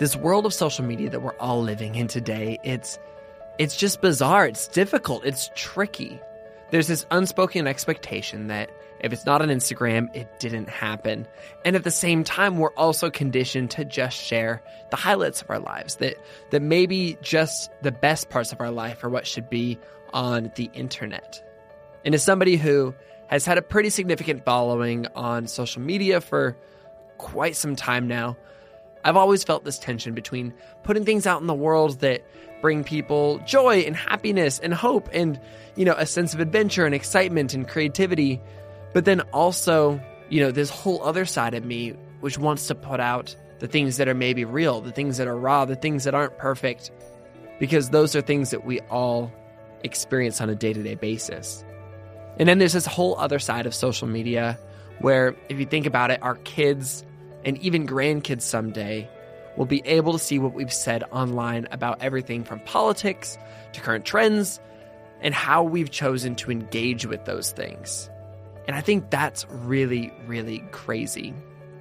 This world of social media that we're all living in today, it's it's just bizarre. It's difficult. It's tricky. There's this unspoken expectation that if it's not on Instagram, it didn't happen. And at the same time, we're also conditioned to just share the highlights of our lives, that, that maybe just the best parts of our life are what should be on the internet. And as somebody who has had a pretty significant following on social media for quite some time now, I've always felt this tension between putting things out in the world that bring people joy and happiness and hope and, you know, a sense of adventure and excitement and creativity. But then also, you know, this whole other side of me which wants to put out the things that are maybe real, the things that are raw, the things that aren't perfect, because those are things that we all experience on a day to day basis. And then there's this whole other side of social media where, if you think about it, our kids and even grandkids someday will be able to see what we've said online about everything from politics to current trends and how we've chosen to engage with those things. And I think that's really, really crazy.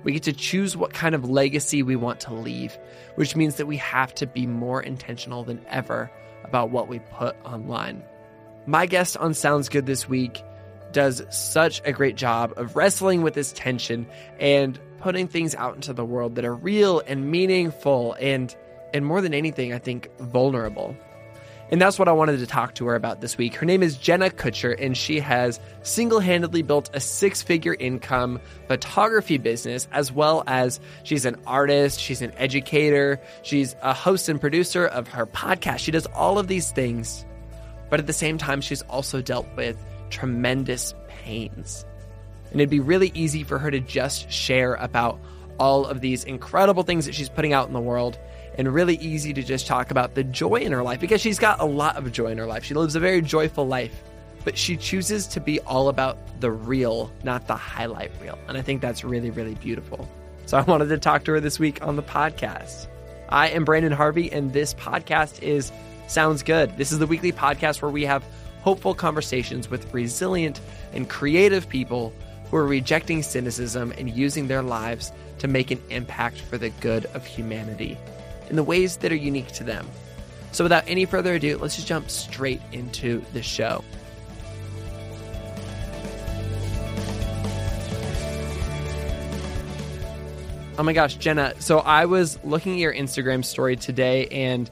We get to choose what kind of legacy we want to leave, which means that we have to be more intentional than ever about what we put online. My guest on Sounds Good this week does such a great job of wrestling with this tension and putting things out into the world that are real and meaningful and and more than anything, I think vulnerable. And that's what I wanted to talk to her about this week. Her name is Jenna Kutcher, and she has single handedly built a six figure income photography business, as well as she's an artist, she's an educator, she's a host and producer of her podcast. She does all of these things, but at the same time, she's also dealt with tremendous pains. And it'd be really easy for her to just share about all of these incredible things that she's putting out in the world and really easy to just talk about the joy in her life because she's got a lot of joy in her life. She lives a very joyful life, but she chooses to be all about the real, not the highlight reel. And I think that's really, really beautiful. So I wanted to talk to her this week on the podcast. I am Branden Harvey, and this podcast is Sounds Good. This is the weekly podcast where we have hopeful conversations with resilient and creative people who are rejecting cynicism and using their lives to make an impact for the good of humanity in the ways that are unique to them. So, without any further ado, let's just jump straight into the show. Oh my gosh, Jenna. So, I was looking at your Instagram story today and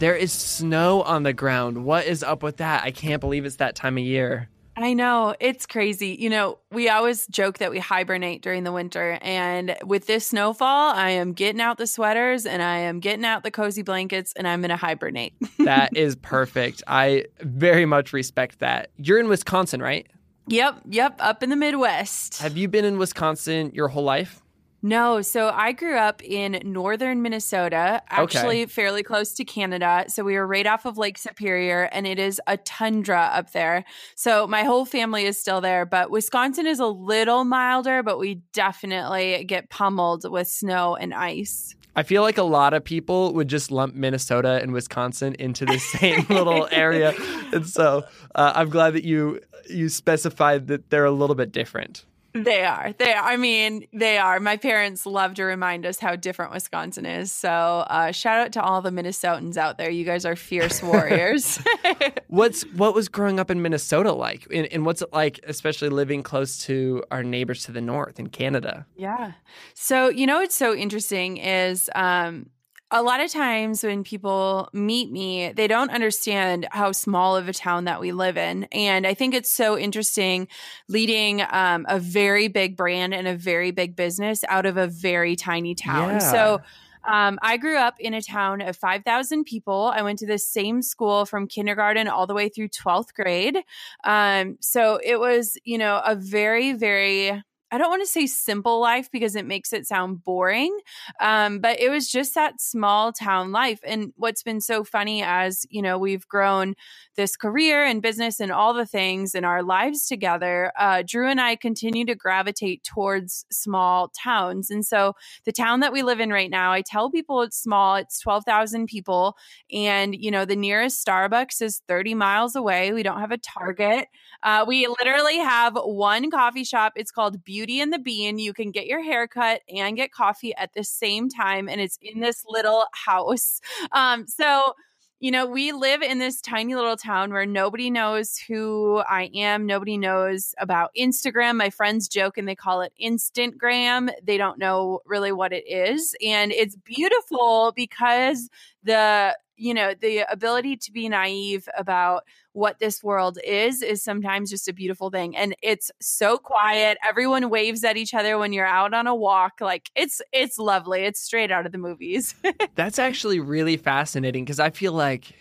there is snow on the ground. What is up with that? I can't believe it's that time of year. I know. It's crazy. You know, we always joke that we hibernate during the winter. And with this snowfall, I am getting out the sweaters and I am getting out the cozy blankets and I'm going to hibernate. that is perfect. I very much respect that. You're in Wisconsin, right? Yep. Yep. Up in the Midwest. Have you been in Wisconsin your whole life? No, so I grew up in northern Minnesota, actually Okay. fairly close to Canada. So we were right off of Lake Superior, and it is a tundra up there. So my whole family is still there, but Wisconsin is a little milder, but we definitely get pummeled with snow and ice. I feel like a lot of people would just lump Minnesota and Wisconsin into the same little area, and so uh, I'm glad that you you specified that they're a little bit different. They are. They are. I mean, they are. My parents love to remind us how different Wisconsin is. So, uh, shout out to all the Minnesotans out there. You guys are fierce warriors. What's what was growing up in Minnesota like, and, and what's it like, especially living close to our neighbors to the north in Canada? Yeah. So, you know, what's so interesting is um, a lot of times when people meet me, they don't understand how small of a town that we live in. And I think it's so interesting leading um, a very big brand and a very big business out of a very tiny town. Yeah. So, um, I grew up in a town of 5,000 people. I went to the same school from kindergarten all the way through 12th grade. Um, so it was, you know, a very, very I don't want to say simple life because it makes it sound boring, um, but it was just that small town life. And what's been so funny as you know we've grown this career and business and all the things in our lives together, uh, Drew and I continue to gravitate towards small towns. And so the town that we live in right now, I tell people it's small. It's twelve thousand people, and you know the nearest Starbucks is thirty miles away. We don't have a Target. Uh, we literally have one coffee shop. It's called Beauty and the Bean. You can get your hair cut and get coffee at the same time, and it's in this little house. Um, so you know, we live in this tiny little town where nobody knows who I am. Nobody knows about Instagram. My friends joke and they call it Instantgram. They don't know really what it is. And it's beautiful because the you know the ability to be naive about what this world is is sometimes just a beautiful thing and it's so quiet. Everyone waves at each other when you're out on a walk. Like it's it's lovely. It's straight out of the movies. That's actually really fascinating because i feel like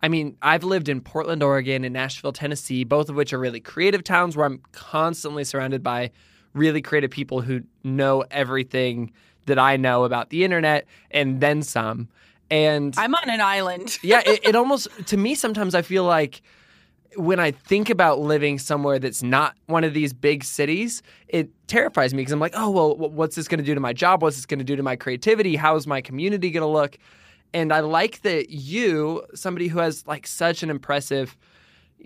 I mean, I've lived in Portland, Oregon, and Nashville, Tennessee, both of which are really creative towns where I'm constantly surrounded by really creative people who know everything that I know about the internet and then some. And I'm on an island. yeah, it, it almost, to me, sometimes I feel like when I think about living somewhere that's not one of these big cities, it terrifies me because I'm like, oh, well, what's this going to do to my job? What's this going to do to my creativity? How's my community going to look? And I like that you, somebody who has like such an impressive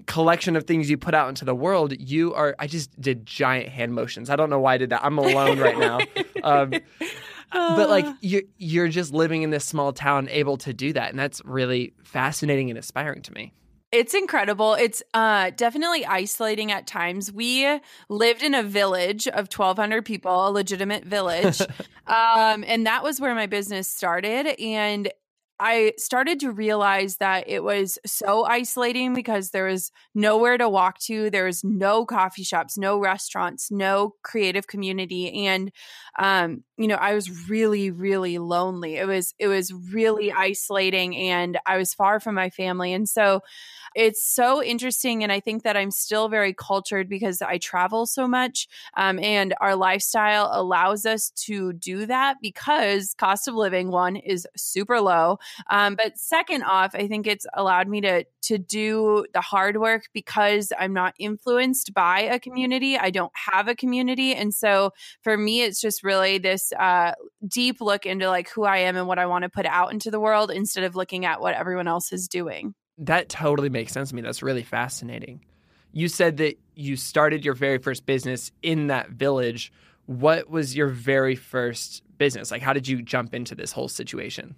collection of things you put out into the world, you are. I just did giant hand motions. I don't know why I did that. I'm alone right now. Um, but like ah. you're you're just living in this small town able to do that and that's really fascinating and inspiring to me it's incredible. It's uh, definitely isolating at times. We lived in a village of 1,200 people, a legitimate village. um, and that was where my business started. And I started to realize that it was so isolating because there was nowhere to walk to. There was no coffee shops, no restaurants, no creative community. And, um, you know, I was really, really lonely. It was, it was really isolating and I was far from my family. And so, it's so interesting. And I think that I'm still very cultured because I travel so much. Um, and our lifestyle allows us to do that because cost of living, one, is super low. Um, but second off, I think it's allowed me to to do the hard work because I'm not influenced by a community. I don't have a community. And so for me, it's just really this uh, deep look into like who I am and what I want to put out into the world instead of looking at what everyone else is doing. That totally makes sense to me. That's really fascinating. You said that you started your very first business in that village. What was your very first business? Like, how did you jump into this whole situation?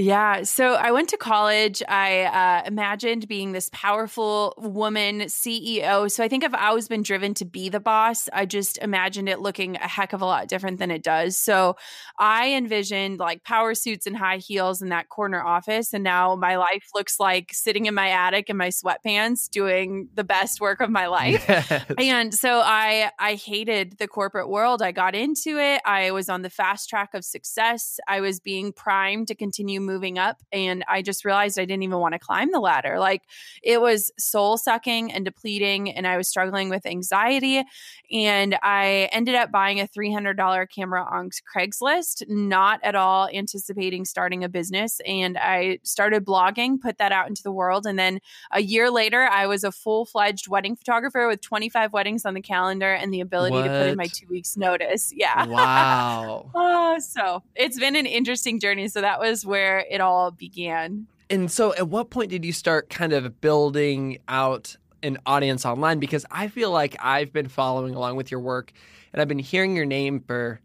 Yeah. So I went to college. I uh, imagined being this powerful woman CEO. So I think I've always been driven to be the boss. I just imagined it looking a heck of a lot different than it does. So I envisioned like power suits and high heels in that corner office. And now my life looks like sitting in my attic in my sweatpants doing the best work of my life. Yes. And so I, I hated the corporate world. I got into it. I was on the fast track of success. I was being primed to continue moving up and I just realized I didn't even want to climb the ladder. Like it was soul sucking and depleting and I was struggling with anxiety and I ended up buying a $300 camera on Craigslist, not at all anticipating starting a business and I started blogging, put that out into the world and then a year later I was a full-fledged wedding photographer with 25 weddings on the calendar and the ability what? to put in my 2 weeks notice. Yeah. Wow. oh, so it's been an interesting journey. So that was where it all began. And so, at what point did you start kind of building out an audience online? Because I feel like I've been following along with your work and I've been hearing your name for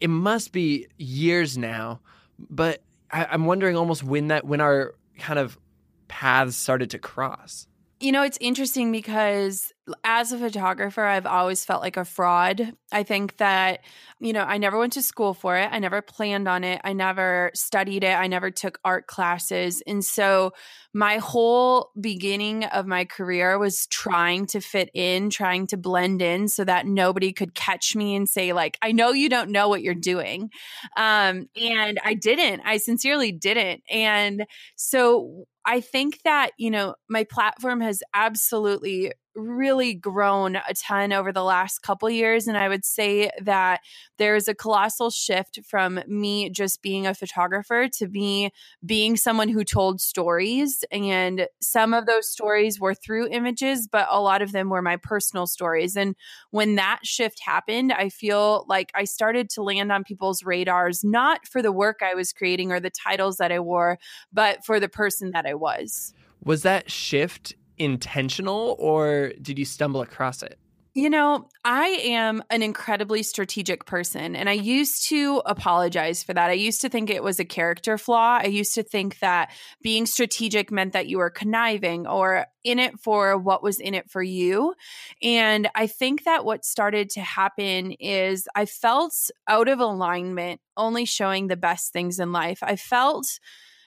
it must be years now. But I, I'm wondering almost when that when our kind of paths started to cross. You know, it's interesting because as a photographer, I've always felt like a fraud. I think that, you know, I never went to school for it. I never planned on it. I never studied it. I never took art classes. And so my whole beginning of my career was trying to fit in, trying to blend in so that nobody could catch me and say, like, I know you don't know what you're doing. Um, and I didn't. I sincerely didn't. And so I think that, you know, my platform has absolutely really grown a ton over the last couple years. And I would say that there's a colossal shift from me just being a photographer to me being someone who told stories. And some of those stories were through images, but a lot of them were my personal stories. And when that shift happened, I feel like I started to land on people's radars, not for the work I was creating or the titles that I wore, but for the person that I was. Was that shift intentional or did you stumble across it? You know, I am an incredibly strategic person, and I used to apologize for that. I used to think it was a character flaw. I used to think that being strategic meant that you were conniving or in it for what was in it for you. And I think that what started to happen is I felt out of alignment, only showing the best things in life. I felt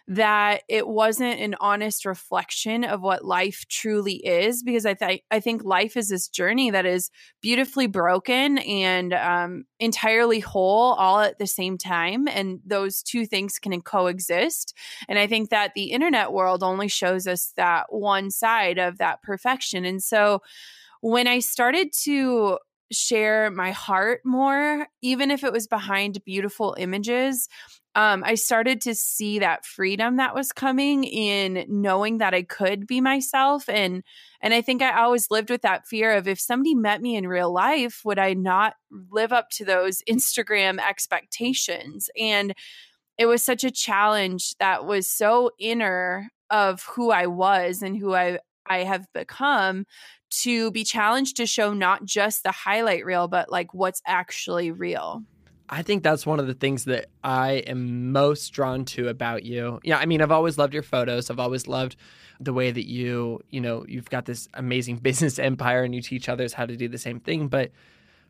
that it wasn't an honest reflection of what life truly is because I think I think life is this journey that is beautifully broken and um, entirely whole all at the same time and those two things can coexist. And I think that the internet world only shows us that one side of that perfection. And so when I started to share my heart more, even if it was behind beautiful images, um, I started to see that freedom that was coming in knowing that I could be myself. And and I think I always lived with that fear of if somebody met me in real life, would I not live up to those Instagram expectations? And it was such a challenge that was so inner of who I was and who I I have become to be challenged to show not just the highlight reel, but like what's actually real. I think that's one of the things that I am most drawn to about you. Yeah, I mean, I've always loved your photos. I've always loved the way that you, you know, you've got this amazing business empire and you teach others how to do the same thing. But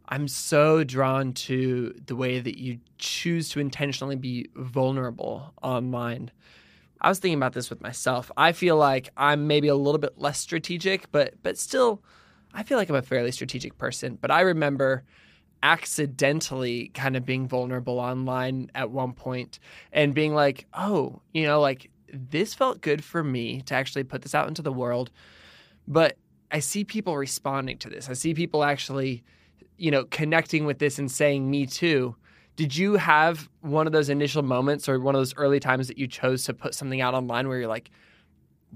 I'm so drawn to the way that you choose to intentionally be vulnerable online. I was thinking about this with myself. I feel like I'm maybe a little bit less strategic, but but still I feel like I'm a fairly strategic person. But I remember accidentally kind of being vulnerable online at one point and being like, oh, you know, like this felt good for me to actually put this out into the world. But I see people responding to this. I see people actually, you know, connecting with this and saying, me too. Did you have one of those initial moments or one of those early times that you chose to put something out online where you're like,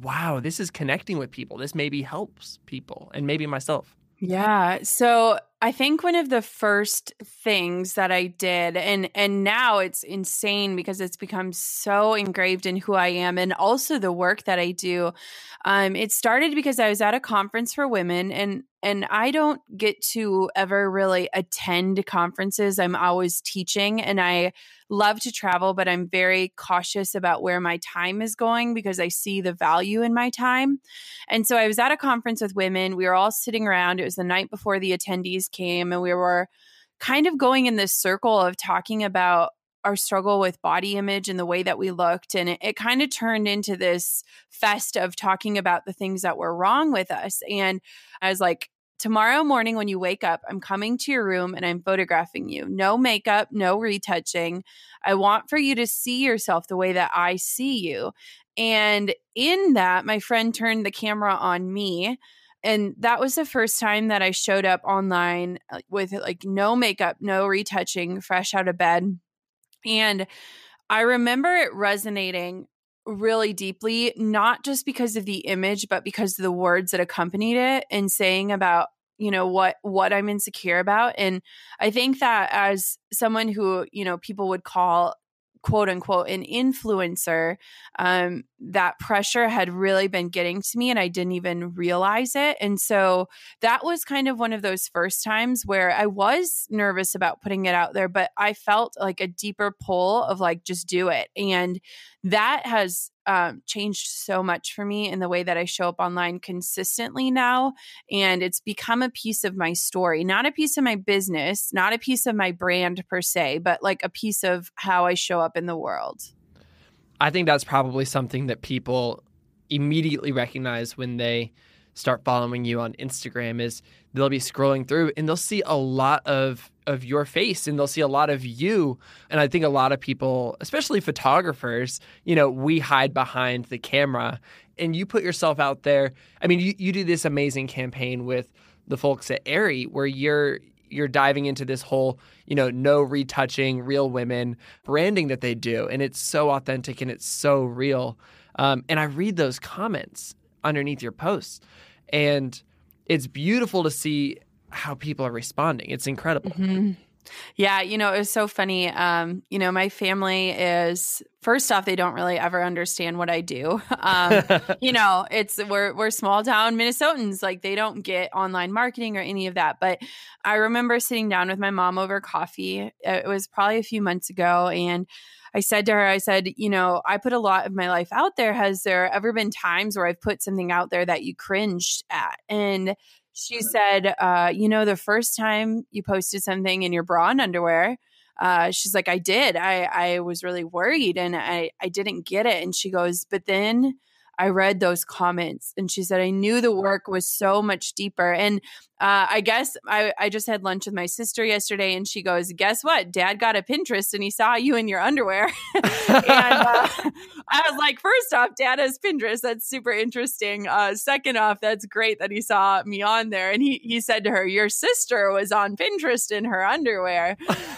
wow, this is connecting with people. This maybe helps people and maybe myself? Yeah. So I think one of the first things that I did and and now it's insane because it's become so engraved in who I am and also the work that I do. Um it started because I was at a conference for women and and I don't get to ever really attend conferences. I'm always teaching and I love to travel, but I'm very cautious about where my time is going because I see the value in my time. And so I was at a conference with women. We were all sitting around. It was the night before the attendees came, and we were kind of going in this circle of talking about our struggle with body image and the way that we looked. And it, it kind of turned into this fest of talking about the things that were wrong with us. And I was like, tomorrow morning when you wake up, I'm coming to your room and I'm photographing you. No makeup, no retouching. I want for you to see yourself the way that I see you. And in that, my friend turned the camera on me. And that was the first time that I showed up online uh, with like no makeup, no retouching, fresh out of bed. And I remember it resonating really deeply, not just because of the image, but because of the words that accompanied it and saying about you know what what i'm insecure about and i think that as someone who you know people would call quote unquote an influencer um, that pressure had really been getting to me and i didn't even realize it. And so that was kind of one of those first times where i was nervous about putting it out there but i felt like a deeper pull of like just do it. And that has um, changed so much for me in the way that I show up online consistently now. And it's become a piece of my story, not a piece of my business, not a piece of my brand per se, but like a piece of how I show up in the world. I think that's probably something that people immediately recognize when they start following you on Instagram is they'll be scrolling through and they'll see a lot of of your face and they'll see a lot of you and I think a lot of people especially photographers you know we hide behind the camera and you put yourself out there I mean you, you do this amazing campaign with the folks at Aerie where you're you're diving into this whole, you know, no retouching, real women branding that they do, and it's so authentic and it's so real. Um, and I read those comments underneath your posts, and it's beautiful to see how people are responding. It's incredible. Mm-hmm. Yeah, you know, it was so funny. Um, you know, my family is first off, they don't really ever understand what I do. Um, you know, it's we're we're small town Minnesotans, like they don't get online marketing or any of that. But I remember sitting down with my mom over coffee. It was probably a few months ago, and I said to her, I said, you know, I put a lot of my life out there. Has there ever been times where I've put something out there that you cringed at? And she said, uh, you know, the first time you posted something in your bra and underwear, uh, she's like, I did. I, I was really worried and I, I didn't get it. And she goes, but then I read those comments and she said, I knew the work was so much deeper. And uh, I guess I, I just had lunch with my sister yesterday and she goes, Guess what? Dad got a Pinterest and he saw you in your underwear. and uh, I was like, First off, Dad has Pinterest. That's super interesting. Uh, second off, that's great that he saw me on there. And he, he said to her, Your sister was on Pinterest in her underwear,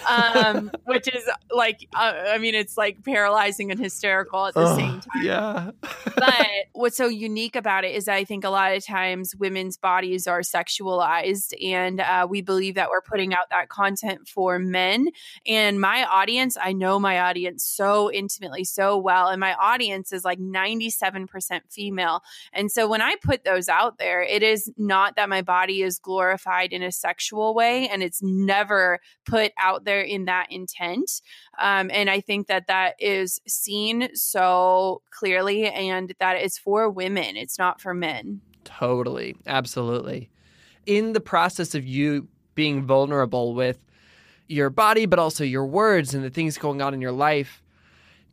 um, which is like, uh, I mean, it's like paralyzing and hysterical at the same time. Yeah. but what's so unique about it is that I think a lot of times women's bodies are sexualized and uh, we believe that we're putting out that content for men. And my audience, I know my audience so intimately, so well, and my audience is like 97% female. And so when I put those out there, it is not that my body is glorified in a sexual way, and it's never put out there in that intent. Um, and I think that that is seen so clearly, and that it's for women, it's not for men. Totally. Absolutely in the process of you being vulnerable with your body, but also your words and the things going on in your life,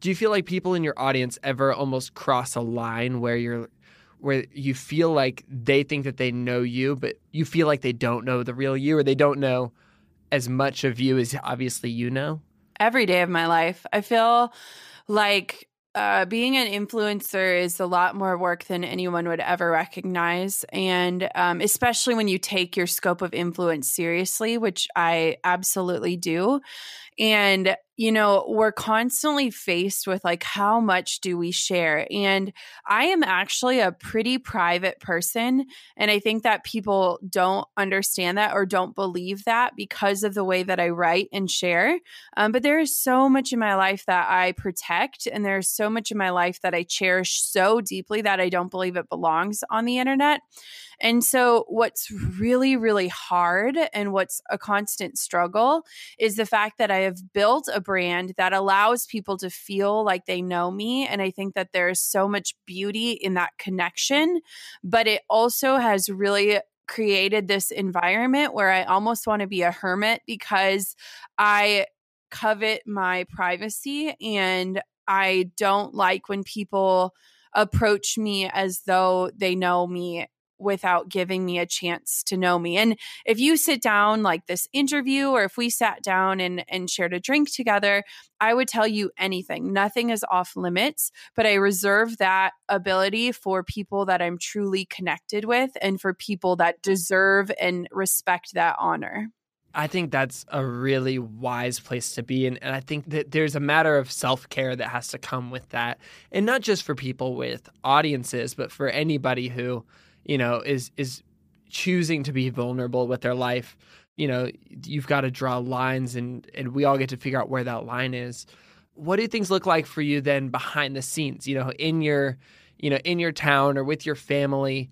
do you feel like people in your audience ever almost cross a line where you're where you feel like they think that they know you, but you feel like they don't know the real you or they don't know as much of you as obviously you know? Every day of my life. I feel like uh, being an influencer is a lot more work than anyone would ever recognize. And um, especially when you take your scope of influence seriously, which I absolutely do. And you know, we're constantly faced with like, how much do we share? And I am actually a pretty private person. And I think that people don't understand that or don't believe that because of the way that I write and share. Um, but there is so much in my life that I protect, and there's so much in my life that I cherish so deeply that I don't believe it belongs on the internet. And so, what's really, really hard and what's a constant struggle is the fact that I have built a brand that allows people to feel like they know me. And I think that there's so much beauty in that connection, but it also has really created this environment where I almost want to be a hermit because I covet my privacy and I don't like when people approach me as though they know me without giving me a chance to know me. And if you sit down like this interview or if we sat down and and shared a drink together, I would tell you anything. Nothing is off limits, but I reserve that ability for people that I'm truly connected with and for people that deserve and respect that honor. I think that's a really wise place to be. And, and I think that there's a matter of self care that has to come with that. And not just for people with audiences, but for anybody who you know, is is choosing to be vulnerable with their life, you know, you've got to draw lines and and we all get to figure out where that line is. What do things look like for you then behind the scenes, you know, in your you know, in your town or with your family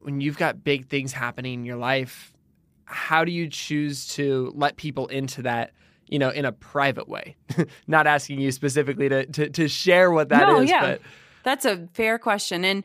when you've got big things happening in your life? How do you choose to let people into that? you know, in a private way. Not asking you specifically to, to, to share what that no, is, yeah. but that's a fair question. And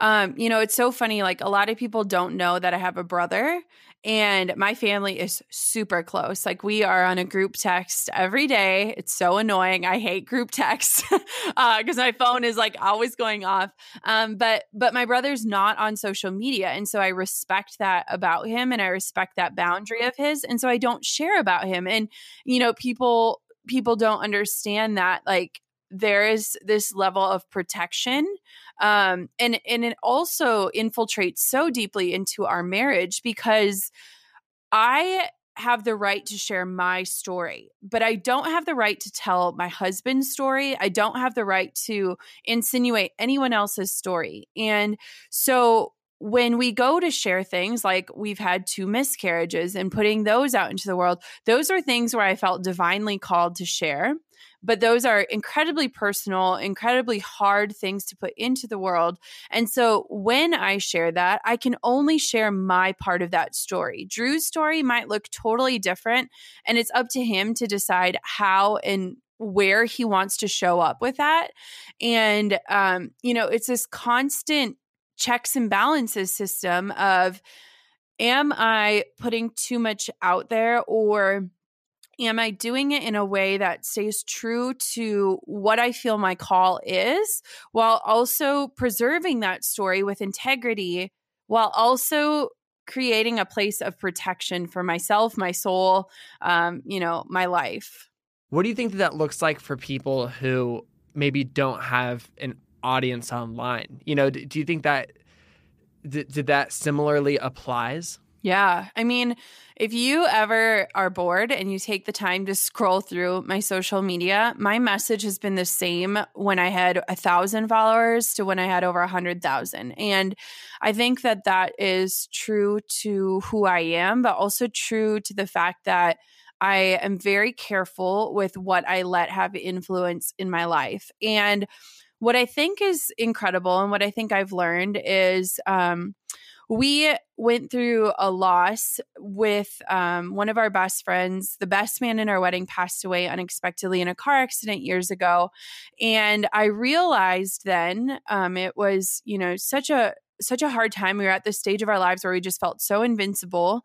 um, you know, it's so funny. Like a lot of people don't know that I have a brother. And my family is super close. Like we are on a group text every day. It's so annoying. I hate group text because uh, my phone is like always going off. Um, but but my brother's not on social media, and so I respect that about him, and I respect that boundary of his, and so I don't share about him. And you know, people people don't understand that like there is this level of protection um, and and it also infiltrates so deeply into our marriage because i have the right to share my story but i don't have the right to tell my husband's story i don't have the right to insinuate anyone else's story and so when we go to share things like we've had two miscarriages and putting those out into the world, those are things where I felt divinely called to share. But those are incredibly personal, incredibly hard things to put into the world. And so when I share that, I can only share my part of that story. Drew's story might look totally different, and it's up to him to decide how and where he wants to show up with that. And, um, you know, it's this constant checks and balances system of am I putting too much out there or am I doing it in a way that stays true to what I feel my call is while also preserving that story with integrity while also creating a place of protection for myself, my soul, um, you know, my life. What do you think that, that looks like for people who maybe don't have an audience online? You know, do you think that did, did that similarly applies? Yeah. I mean, if you ever are bored and you take the time to scroll through my social media, my message has been the same when I had a thousand followers to when I had over a hundred thousand. And I think that that is true to who I am, but also true to the fact that I am very careful with what I let have influence in my life. And what I think is incredible and what I think I've learned is um, we went through a loss with um, one of our best friends. The best man in our wedding passed away unexpectedly in a car accident years ago. And I realized then um, it was, you know, such a such a hard time. We were at this stage of our lives where we just felt so invincible.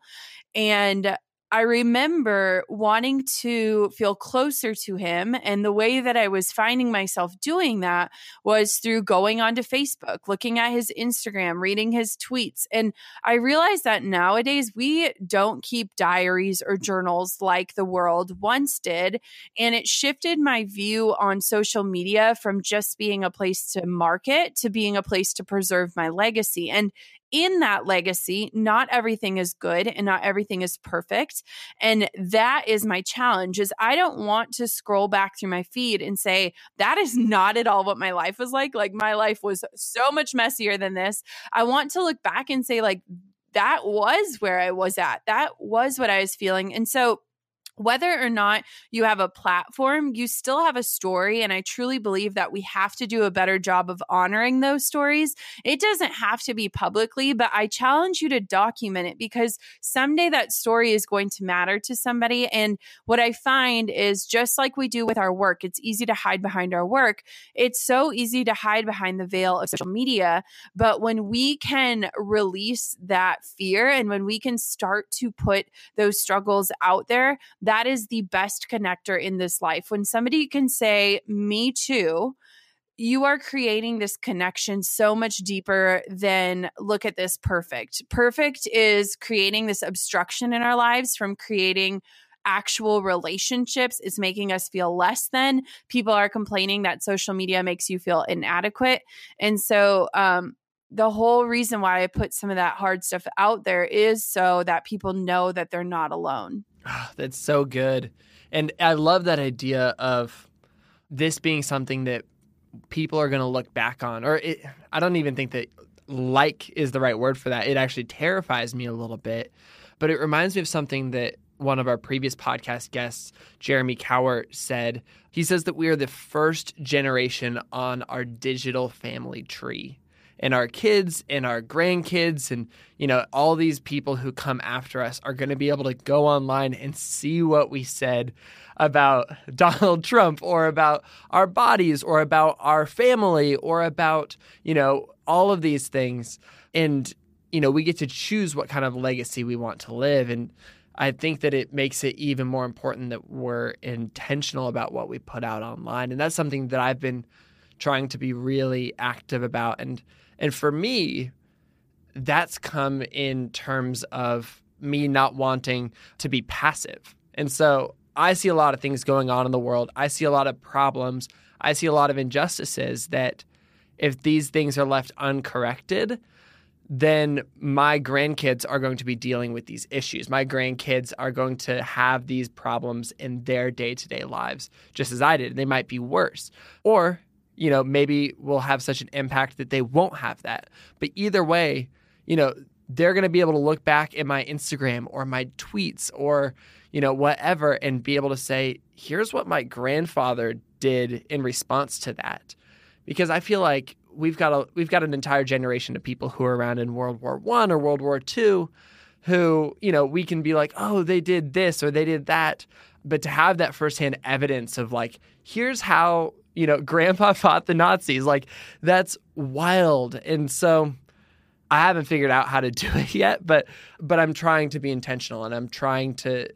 And I remember wanting to feel closer to him. And the way that I was finding myself doing that was through going onto Facebook, looking at his Instagram, reading his tweets. And I realized that nowadays we don't keep diaries or journals like the world once did. And it shifted my view on social media from just being a place to market to being a place to preserve my legacy. And in that legacy, not everything is good and not everything is perfect. And that is my challenge is I don't want to scroll back through my feed and say that is not at all what my life was like. Like my life was so much messier than this. I want to look back and say like that was where I was at. That was what I was feeling. And so whether or not you have a platform, you still have a story. And I truly believe that we have to do a better job of honoring those stories. It doesn't have to be publicly, but I challenge you to document it because someday that story is going to matter to somebody. And what I find is just like we do with our work, it's easy to hide behind our work. It's so easy to hide behind the veil of social media. But when we can release that fear and when we can start to put those struggles out there, that is the best connector in this life. When somebody can say, Me too, you are creating this connection so much deeper than look at this perfect. Perfect is creating this obstruction in our lives from creating actual relationships is making us feel less than people are complaining that social media makes you feel inadequate and so um the whole reason why I put some of that hard stuff out there is so that people know that they're not alone. Oh, that's so good. And I love that idea of this being something that people are going to look back on. Or it, I don't even think that like is the right word for that. It actually terrifies me a little bit. But it reminds me of something that one of our previous podcast guests, Jeremy Cowart, said. He says that we are the first generation on our digital family tree and our kids and our grandkids and you know all these people who come after us are going to be able to go online and see what we said about Donald Trump or about our bodies or about our family or about you know all of these things and you know, we get to choose what kind of legacy we want to live. And I think that it makes it even more important that we're intentional about what we put out online. And that's something that I've been trying to be really active about. And and for me, that's come in terms of me not wanting to be passive. And so I see a lot of things going on in the world. I see a lot of problems. I see a lot of injustices that if these things are left uncorrected, then my grandkids are going to be dealing with these issues. My grandkids are going to have these problems in their day to day lives, just as I did. They might be worse. Or, you know, maybe we'll have such an impact that they won't have that. But either way, you know, they're going to be able to look back at my Instagram or my tweets or, you know, whatever and be able to say, here's what my grandfather did in response to that. Because I feel like we've got a we've got an entire generation of people who are around in World War One or World War Two, who you know we can be like, oh, they did this or they did that, but to have that firsthand evidence of like, here's how you know Grandpa fought the Nazis, like that's wild, and so. I haven't figured out how to do it yet, but but I'm trying to be intentional and I'm trying to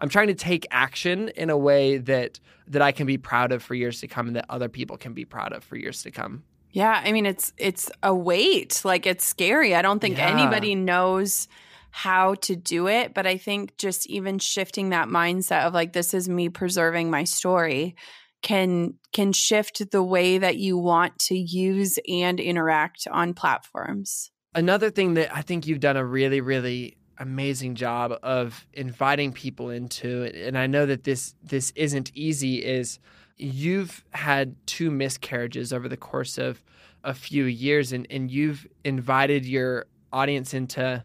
I'm trying to take action in a way that that I can be proud of for years to come and that other people can be proud of for years to come. Yeah, I mean it's it's a weight. Like it's scary. I don't think yeah. anybody knows how to do it, but I think just even shifting that mindset of like this is me preserving my story can can shift the way that you want to use and interact on platforms. Another thing that I think you've done a really really amazing job of inviting people into and I know that this this isn't easy is you've had two miscarriages over the course of a few years and, and you've invited your audience into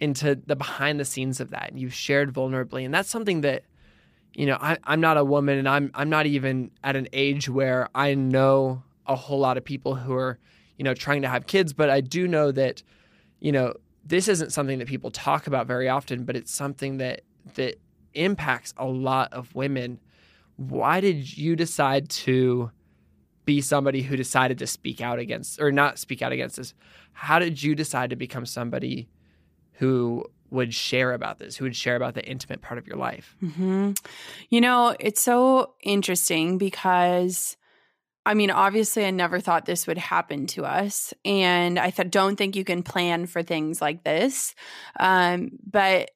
into the behind the scenes of that and you've shared vulnerably and that's something that you know I, i'm not a woman and i'm i'm not even at an age where i know a whole lot of people who are you know trying to have kids but i do know that you know this isn't something that people talk about very often but it's something that that impacts a lot of women why did you decide to be somebody who decided to speak out against or not speak out against this? How did you decide to become somebody who would share about this, who would share about the intimate part of your life? Mm-hmm. You know, it's so interesting because. I mean, obviously, I never thought this would happen to us. And I th- don't think you can plan for things like this. Um, but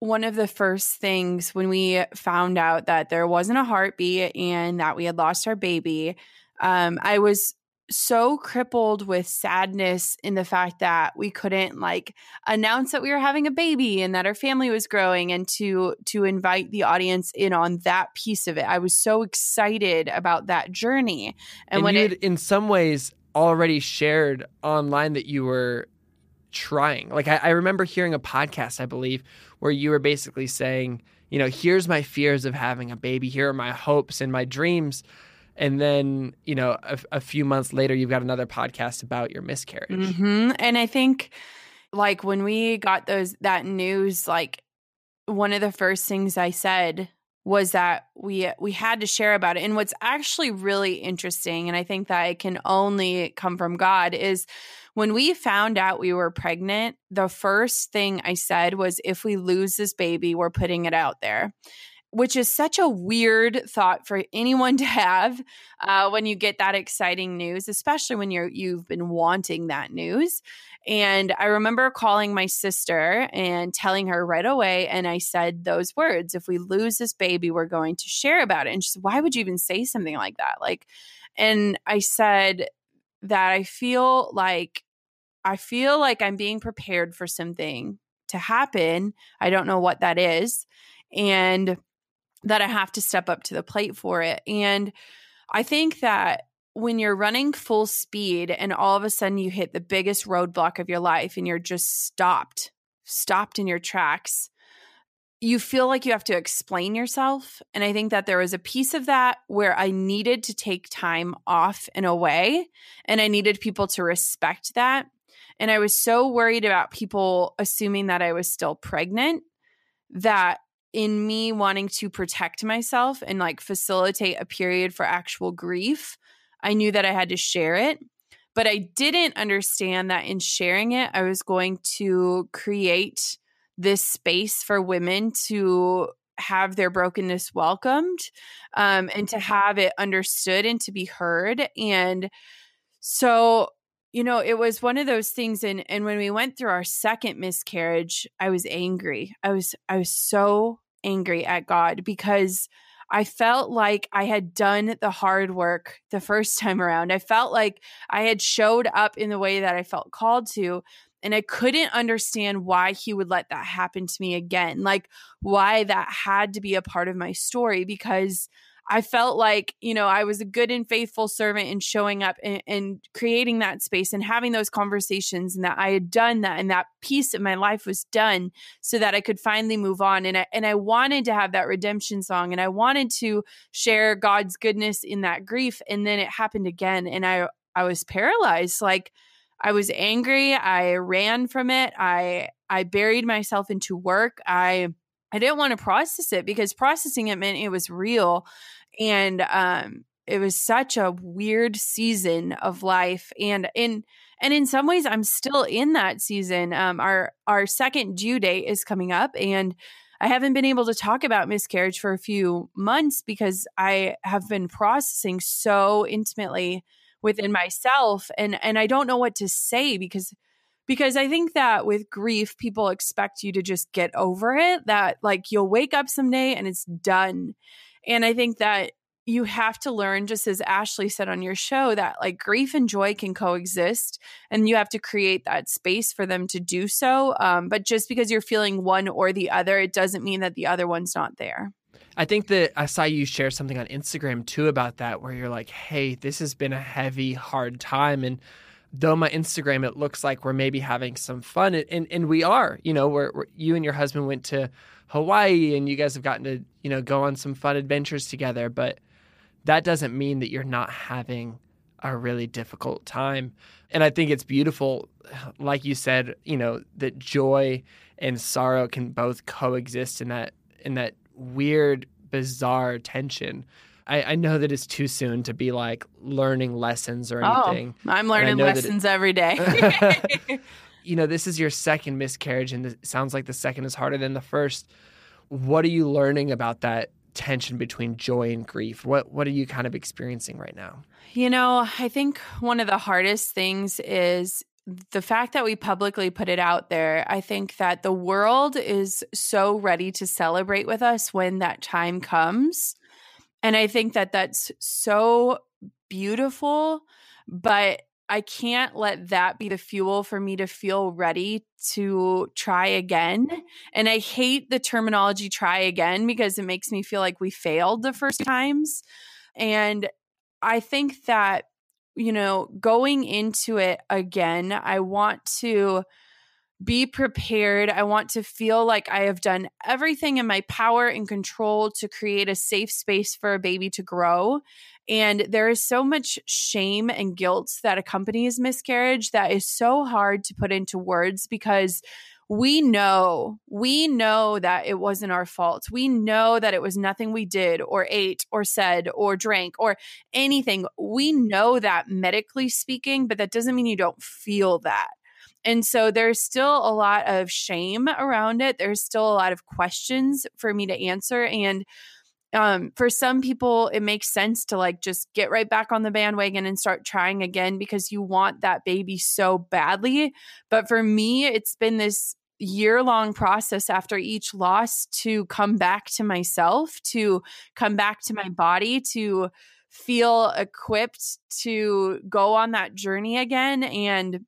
one of the first things when we found out that there wasn't a heartbeat and that we had lost our baby, um, I was so crippled with sadness in the fact that we couldn't like announce that we were having a baby and that our family was growing and to to invite the audience in on that piece of it. I was so excited about that journey. And, and when it in some ways already shared online that you were trying. Like I, I remember hearing a podcast i believe where you were basically saying, you know, here's my fears of having a baby, here are my hopes and my dreams. And then, you know, a, a few months later, you've got another podcast about your miscarriage. Mm-hmm. And I think, like, when we got those that news, like, one of the first things I said was that we we had to share about it. And what's actually really interesting, and I think that it can only come from God, is when we found out we were pregnant, the first thing I said was, if we lose this baby, we're putting it out there which is such a weird thought for anyone to have uh, when you get that exciting news, especially when you're you've been wanting that news. And I remember calling my sister and telling her right away, and I said those words: "If we lose this baby, we're going to share about it." And she said, "Why would you even say something like that?" Like, and I said that I feel like I feel like I'm being prepared for something to happen. I don't know what that is. And that I have to step up to the plate for it. And I think that when you're running full speed and all of a sudden you hit the biggest roadblock of your life and you're just stopped, stopped in your tracks, you feel like you have to explain yourself. And I think that there was a piece of that where I needed to take time off and away, and I needed people to respect that. And I was so worried about people assuming that I was still pregnant that in me wanting to protect myself and like facilitate a period for actual grief, I knew that I had to share it. But I didn't understand that in sharing it, I was going to create this space for women to have their brokenness welcomed um, and to have it understood and to be heard. And so, you know, it was one of those things. And and when we went through our second miscarriage, I was angry. I was I was so angry at God because I felt like I had done the hard work the first time around. I felt like I had showed up in the way that I felt called to. And I couldn't understand why he would let that happen to me again, like why that had to be a part of my story because I felt like, you know, I was a good and faithful servant in showing up and, and, creating that space and having those conversations and that I had done that and that piece of my life was done so that I could finally move on. And I, and I wanted to have that redemption song and I wanted to share God's goodness in that grief. And then it happened again. And I, I was paralyzed. Like I was angry. I ran from it. I, I buried myself into work. I, I didn't want to process it because processing it meant it was real. And um, it was such a weird season of life. And in and in some ways I'm still in that season. Um, our our second due date is coming up and I haven't been able to talk about miscarriage for a few months because I have been processing so intimately within myself and and I don't know what to say because because I think that with grief, people expect you to just get over it, that like you'll wake up someday and it's done. And I think that you have to learn, just as Ashley said on your show, that like grief and joy can coexist and you have to create that space for them to do so. Um, but just because you're feeling one or the other, it doesn't mean that the other one's not there. I think that I saw you share something on Instagram too about that, where you're like, hey, this has been a heavy, hard time. And though my Instagram, it looks like we're maybe having some fun, and and we are. You know, where you and your husband went to Hawaii, and you guys have gotten to you know go on some fun adventures together. But that doesn't mean that you're not having a really difficult time. And I think it's beautiful, like you said, you know, that joy and sorrow can both coexist in that in that weird, bizarre tension. I, I, know that it's too soon to be like learning lessons or oh, anything. Oh, I'm learning lessons it, every day. you know, this is your second miscarriage, and it sounds like the second is harder than the first. What are you learning about that tension between joy and grief? What What are you kind of experiencing right now? You know, I think one of the hardest things is the fact that we publicly put it out there, I think that the world is so ready to celebrate with us when that time comes. And I think that that's so beautiful, but I can't let that be the fuel for me to feel ready to try again. And I hate the terminology try again because it makes me feel like we failed the first times. And I think that, you know, going into it again, I want to be prepared. I want to feel like I have done everything in my power and control to create a safe space for a baby to grow. And there is so much shame and guilt that accompanies miscarriage that is so hard to put into words because we know, we know that it wasn't our fault. We know that it was nothing we did or ate or said or drank or anything. We know that medically speaking, but that doesn't mean you don't feel that. And so there's still a lot of shame around it. There's still a lot of questions for me to answer. And um, for some people, it makes sense to like just get right back on the bandwagon and start trying again because you want that baby so badly. But for me, it's been this year long process after each loss to come back to myself, to come back to my body, to feel equipped to go on that journey again. And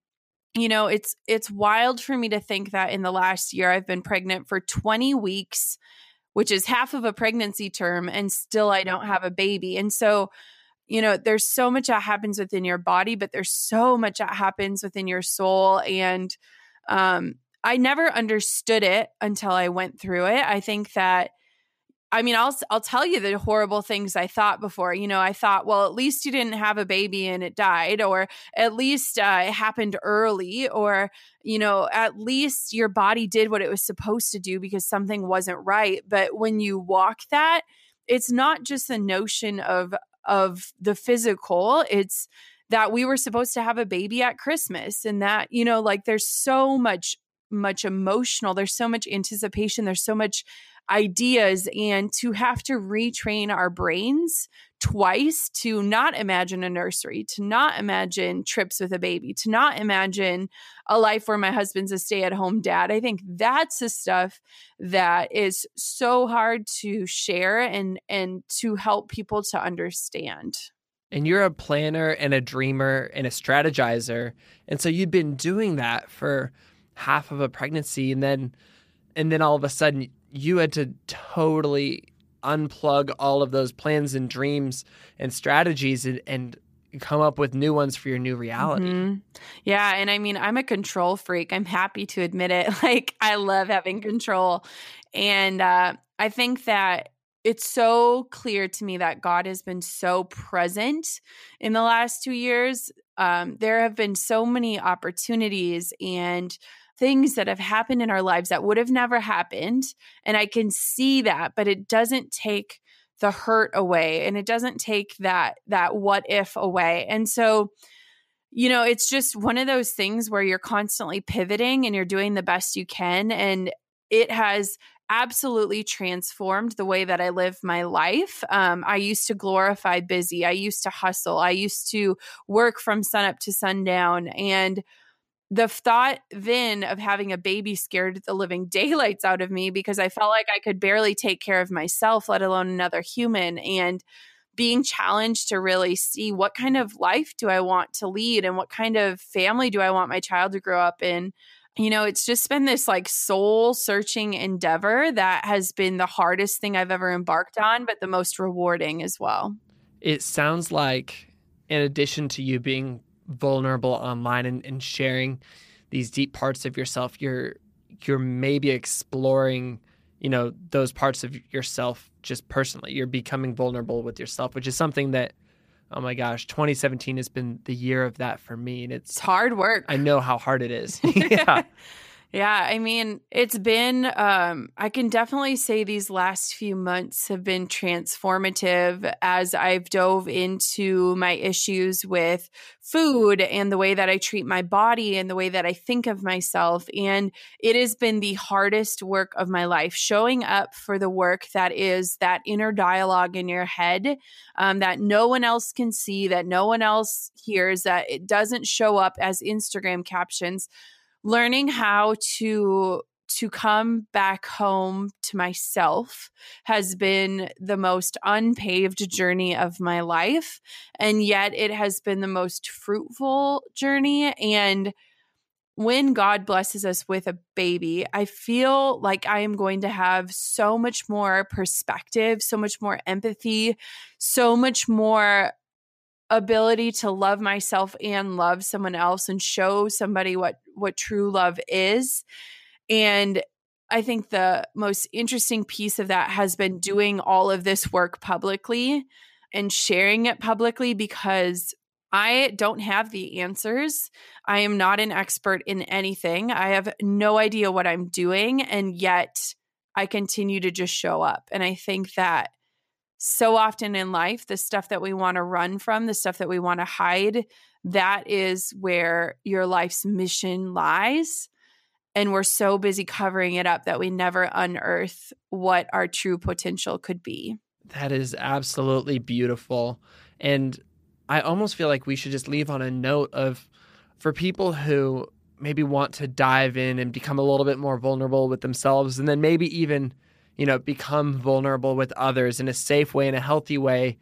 you know it's it's wild for me to think that in the last year I've been pregnant for 20 weeks which is half of a pregnancy term and still I don't have a baby. And so you know there's so much that happens within your body but there's so much that happens within your soul and um I never understood it until I went through it. I think that I mean, I'll I'll tell you the horrible things I thought before. You know, I thought, well, at least you didn't have a baby and it died, or at least uh, it happened early, or you know, at least your body did what it was supposed to do because something wasn't right. But when you walk that, it's not just the notion of of the physical; it's that we were supposed to have a baby at Christmas and that, you know, like there's so much much emotional there's so much anticipation there's so much ideas and to have to retrain our brains twice to not imagine a nursery, to not imagine trips with a baby, to not imagine a life where my husband's a stay at home dad. I think that's the stuff that is so hard to share and and to help people to understand. And you're a planner and a dreamer and a strategizer. And so you've been doing that for half of a pregnancy and then and then all of a sudden you had to totally unplug all of those plans and dreams and strategies and, and come up with new ones for your new reality. Mm-hmm. Yeah. And I mean, I'm a control freak. I'm happy to admit it. Like, I love having control. And uh, I think that it's so clear to me that God has been so present in the last two years. Um, there have been so many opportunities and things that have happened in our lives that would have never happened. And I can see that, but it doesn't take the hurt away and it doesn't take that that what if away. And so you know, it's just one of those things where you're constantly pivoting and you're doing the best you can and it has absolutely transformed the way that I live my life. Um, I used to glorify busy. I used to hustle. I used to work from sunup to sundown. And the thought then of having a baby scared the living daylights out of me because I felt like I could barely take care of myself, let alone another human. And being challenged to really see what kind of life do I want to lead and what kind of family do I want my child to grow up in. You know, it's just been this like soul searching endeavor that has been the hardest thing I've ever embarked on, but the most rewarding as well. It sounds like, in addition to you being vulnerable online and, and sharing these deep parts of yourself, you're you're maybe exploring, you know, those parts of yourself just personally. You're becoming vulnerable with yourself, which is something that oh my gosh, 2017 has been the year of that for me. And it's, it's hard work. I know how hard it is. yeah. Yeah, I mean, it's been, um, I can definitely say these last few months have been transformative as I've dove into my issues with food and the way that I treat my body and the way that I think of myself. And it has been the hardest work of my life, showing up for the work that is that inner dialogue in your head um, that no one else can see, that no one else hears, that it doesn't show up as Instagram captions learning how to to come back home to myself has been the most unpaved journey of my life and yet it has been the most fruitful journey and when God blesses us with a baby, I feel like I am going to have so much more perspective, so much more empathy, so much more ability to love myself and love someone else and show somebody what what true love is and i think the most interesting piece of that has been doing all of this work publicly and sharing it publicly because I don't have the answers. I am not an expert in anything. I have no idea what I'm doing. And yet I continue to just show up. And I think that so often in life, the stuff that we want to run from, the stuff that we want to hide, that is where your life's mission lies. And we're so busy covering it up that we never unearth what our true potential could be. That is absolutely beautiful. And I almost feel like we should just leave on a note of for people who maybe want to dive in and become a little bit more vulnerable with themselves and then maybe even you know, become vulnerable with others in a safe way, in a healthy way,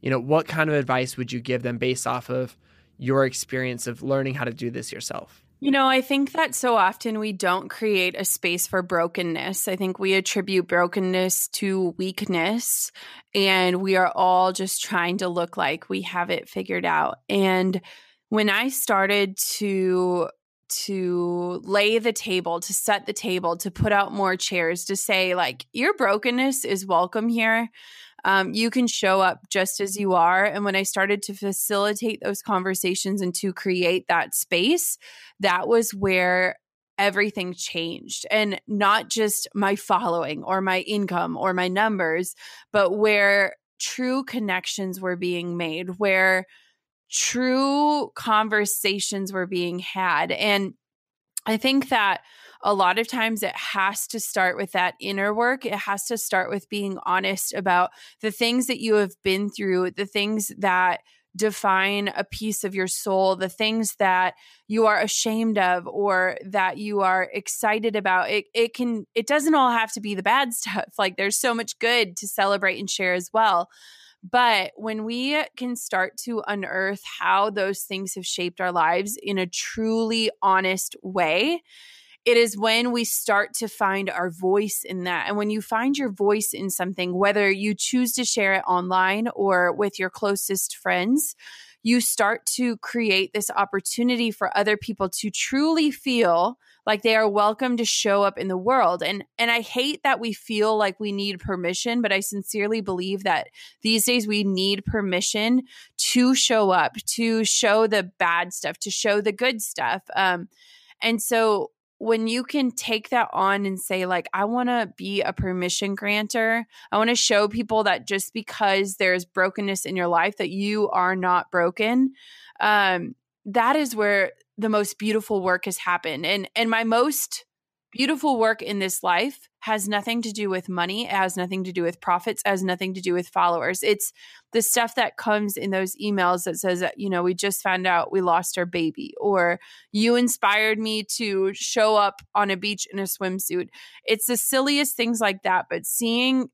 you know, what kind of advice would you give them based off of your experience of learning how to do this yourself? You know, I think that so often we don't create a space for brokenness. I think we attribute brokenness to weakness, and we are all just trying to look like we have it figured out. And when I started to to lay the table, to set the table, to put out more chairs, to say, like, your brokenness is welcome here. Um, you can show up just as you are. And when I started to facilitate those conversations and to create that space, that was where everything changed. And not just my following or my income or my numbers, but where true connections were being made, where true conversations were being had. And I think that a lot of times it has to start with that inner work. It has to start with being honest about the things that you have been through, the things that define a piece of your soul, the things that you are ashamed of or that you are excited about. It it can it doesn't all have to be the bad stuff. Like there's so much good to celebrate and share as well. But when we can start to unearth how those things have shaped our lives in a truly honest way, it is when we start to find our voice in that. And when you find your voice in something, whether you choose to share it online or with your closest friends, you start to create this opportunity for other people to truly feel like they are welcome to show up in the world and and I hate that we feel like we need permission but I sincerely believe that these days we need permission to show up to show the bad stuff to show the good stuff um and so when you can take that on and say like i want to be a permission granter. I want to show people that just because there's brokenness in your life that you are not broken um that is where the most beautiful work has happened and and my most beautiful work in this life has nothing to do with money it has nothing to do with profits it has nothing to do with followers. It's the stuff that comes in those emails that says you know we just found out we lost our baby or you inspired me to show up on a beach in a swimsuit. It's the silliest things like that but seeing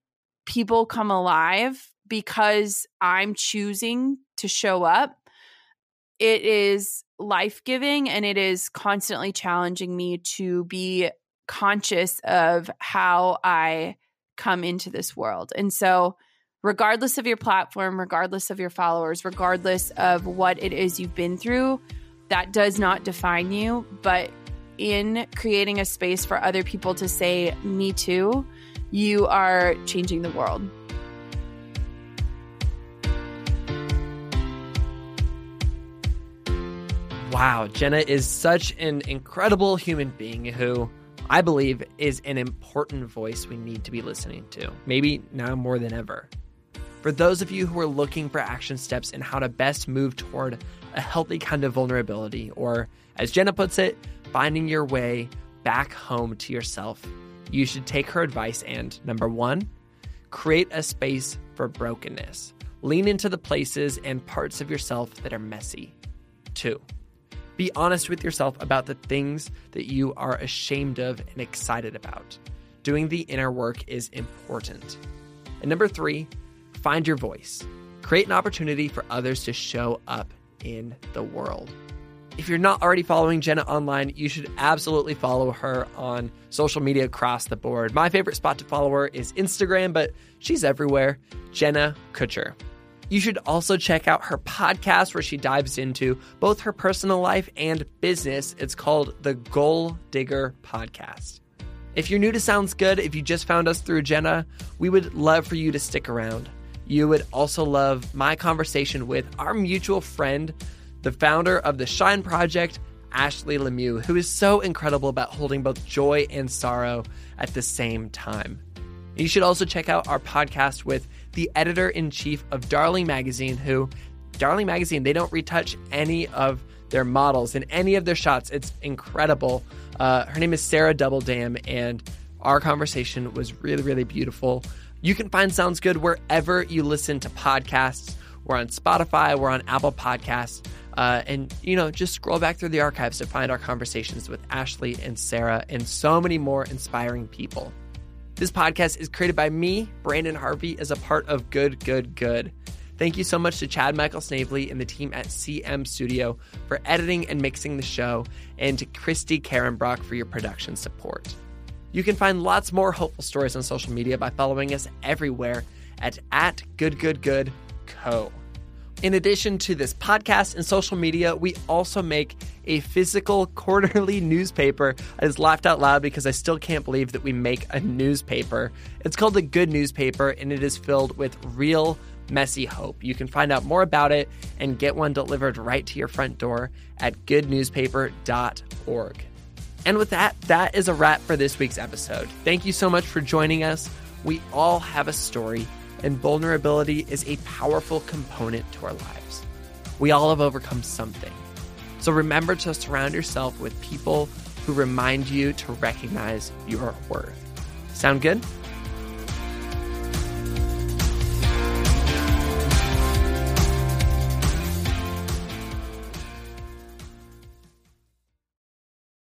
people come alive because i'm choosing to show up it is life giving and it is constantly challenging me to be conscious of how I come into this world. And so, regardless of your platform, regardless of your followers, regardless of what it is you've been through, that does not define you. But in creating a space for other people to say, Me too, you are changing the world. Wow, Jenna is such an incredible human being who I believe is an important voice we need to be listening to, maybe now more than ever. For those of you who are looking for action steps in how to best move toward a healthy kind of vulnerability, or as Jenna puts it, finding your way back home to yourself, you should take her advice and number one, create a space for brokenness. Lean into the places and parts of yourself that are messy. Two, be honest with yourself about the things that you are ashamed of and excited about. Doing the inner work is important. And number three, find your voice. Create an opportunity for others to show up in the world. If you're not already following Jenna online, you should absolutely follow her on social media across the board. My favorite spot to follow her is Instagram, but she's everywhere. Jenna Kutcher. You should also check out her podcast where she dives into both her personal life and business. It's called the Goal Digger Podcast. If you're new to Sounds Good, if you just found us through Jenna, we would love for you to stick around. You would also love my conversation with our mutual friend, the founder of the Shine Project, Ashley LeMieux, who is so incredible about holding both joy and sorrow at the same time. You should also check out our podcast with the editor in chief of Darling Magazine, who, Darling Magazine, they don't retouch any of their models in any of their shots. It's incredible. Uh, her name is Sarah Dubbeldam, and our conversation was really, really beautiful. You can find Sounds Good wherever you listen to podcasts. We're on Spotify, we're on Apple Podcasts. Uh, and, you know, just scroll back through the archives to find our conversations with Ashley and Sarah and so many more inspiring people. This podcast is created by me, Branden Harvey, as a part of Good, Good, Good. Thank you so much to Chad Michael Snavely and the team at CM Studio for editing and mixing the show, and to Christy Karen Brock for your production support. You can find lots more hopeful stories on social media by following us everywhere at, at GoodGoodGoodCo. In addition to this podcast and social media, we also make a physical quarterly newspaper. I just laughed out loud because I still can't believe that we make a newspaper. It's called the Good Newspaper, and it is filled with real messy hope. You can find out more about it and get one delivered right to your front door at goodnewspaper.org. And with that, that is a wrap for this week's episode. Thank you so much for joining us. We all have a story and vulnerability is a powerful component to our lives. We all have overcome something. So remember to surround yourself with people who remind you to recognize your worth. Sound good?